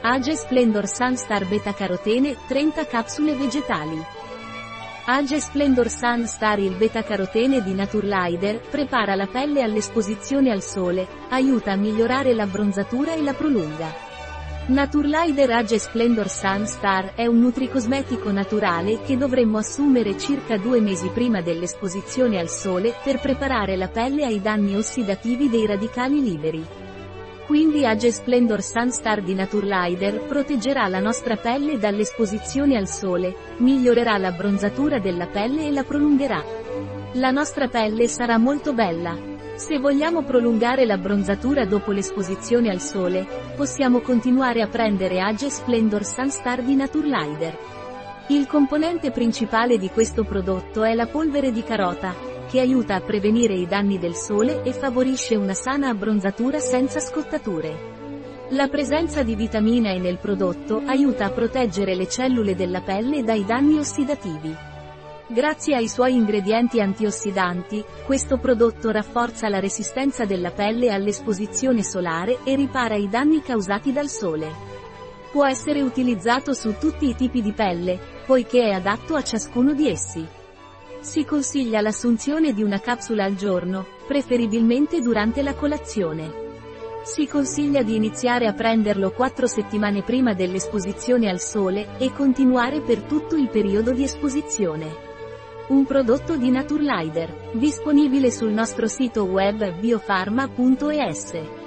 Age Splendor Sunstar Beta Carotene, 30 capsule vegetali. Age Splendor Sunstar il beta carotene di Naturlider, prepara la pelle all'esposizione al sole, aiuta a migliorare l'abbronzatura e la prolunga. Naturlider Age Splendor Sunstar è un nutricosmetico naturale che dovremmo assumere circa due mesi prima dell'esposizione al sole per preparare la pelle ai danni ossidativi dei radicali liberi. Quindi Age Splendor Sunstar di Naturlider proteggerà la nostra pelle dall'esposizione al sole, migliorerà l'abbronzatura della pelle e la prolungherà. La nostra pelle sarà molto bella, se vogliamo prolungare l'abbronzatura dopo l'esposizione al sole, possiamo continuare a prendere Age Splendor Sunstar di Naturlider. Il componente principale di questo prodotto è la polvere di carota, che aiuta a prevenire i danni del sole e favorisce una sana abbronzatura senza scottature. La presenza di vitamina E nel prodotto aiuta a proteggere le cellule della pelle dai danni ossidativi. Grazie ai suoi ingredienti antiossidanti, questo prodotto rafforza la resistenza della pelle all'esposizione solare e ripara i danni causati dal sole. Può essere utilizzato su tutti i tipi di pelle, poiché è adatto a ciascuno di essi. Si consiglia l'assunzione di una capsula al giorno, preferibilmente durante la colazione. Si consiglia di iniziare a prenderlo 4 settimane prima dell'esposizione al sole e continuare per tutto il periodo di esposizione. Un prodotto di Naturlider, disponibile sul nostro sito web biofarma.es.